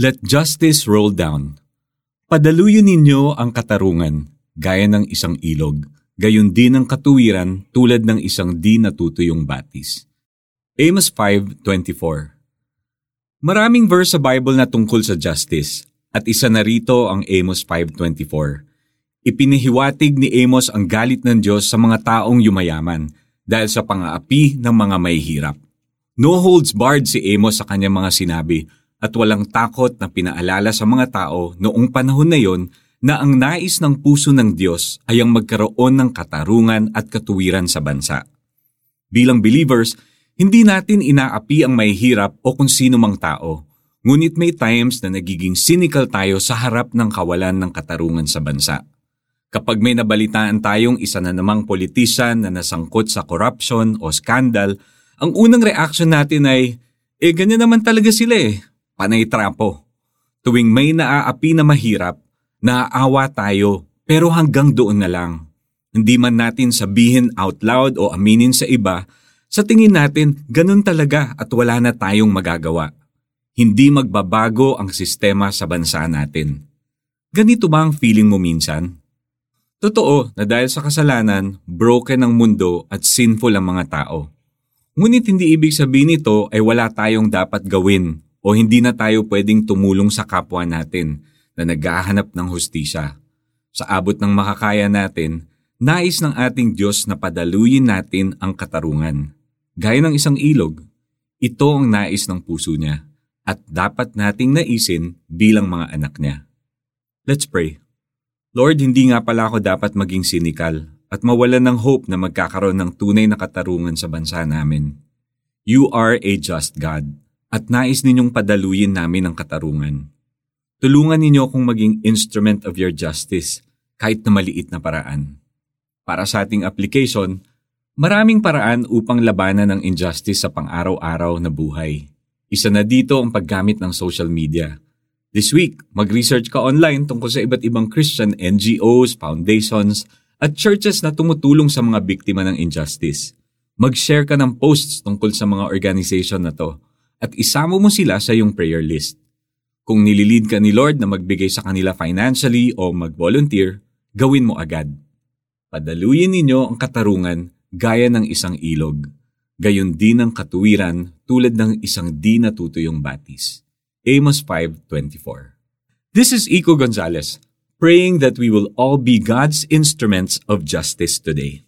Let justice roll down. Padaluyin ninyo ang katarungan, gaya ng isang ilog, gayon din ang katuwiran tulad ng isang di natutuyong batis. Amos 5.24 Maraming verse sa Bible na tungkol sa justice, at isa na rito ang Amos 5.24. Ipinihiwatig ni Amos ang galit ng Diyos sa mga taong yumayaman dahil sa pangaapi ng mga mahihirap. No holds barred si Amos sa kanyang mga sinabi at walang takot na pinaalala sa mga tao noong panahon na yon na ang nais ng puso ng Diyos ay ang magkaroon ng katarungan at katuwiran sa bansa. Bilang believers, hindi natin inaapi ang mahihirap o kung sino mang tao, ngunit may times na nagiging cynical tayo sa harap ng kawalan ng katarungan sa bansa. Kapag may nabalitaan tayong isa na namang politician na nasangkot sa corruption o scandal, ang unang reaction natin ay, eh ganyan naman talaga sila eh, panay trapo. Tuwing may naaapi na mahirap, naaawa tayo pero hanggang doon na lang. Hindi man natin sabihin out loud o aminin sa iba, sa tingin natin ganun talaga at wala na tayong magagawa. Hindi magbabago ang sistema sa bansa natin. Ganito ba ang feeling mo minsan? Totoo na dahil sa kasalanan, broken ang mundo at sinful ang mga tao. Ngunit hindi ibig sabihin nito ay wala tayong dapat gawin o hindi na tayo pwedeng tumulong sa kapwa natin na naghahanap ng hustisya. Sa abot ng makakaya natin, nais ng ating Diyos na padaluyin natin ang katarungan. Gaya ng isang ilog, ito ang nais ng puso niya at dapat nating naisin bilang mga anak niya. Let's pray. Lord, hindi nga pala ako dapat maging sinikal at mawalan ng hope na magkakaroon ng tunay na katarungan sa bansa namin. You are a just God at nais ninyong padaluyin namin ang katarungan. Tulungan ninyo akong maging instrument of your justice kahit na maliit na paraan. Para sa ating application, maraming paraan upang labanan ang injustice sa pang-araw-araw na buhay. Isa na dito ang paggamit ng social media. This week, mag-research ka online tungkol sa iba't ibang Christian NGOs, foundations, at churches na tumutulong sa mga biktima ng injustice. Mag-share ka ng posts tungkol sa mga organization na to at isama mo sila sa iyong prayer list. Kung nililid ka ni Lord na magbigay sa kanila financially o mag-volunteer, gawin mo agad. Padaluyin ninyo ang katarungan gaya ng isang ilog. Gayon din ang katuwiran tulad ng isang di natutuyong batis. Amos 5.24 This is Iko Gonzalez, praying that we will all be God's instruments of justice today.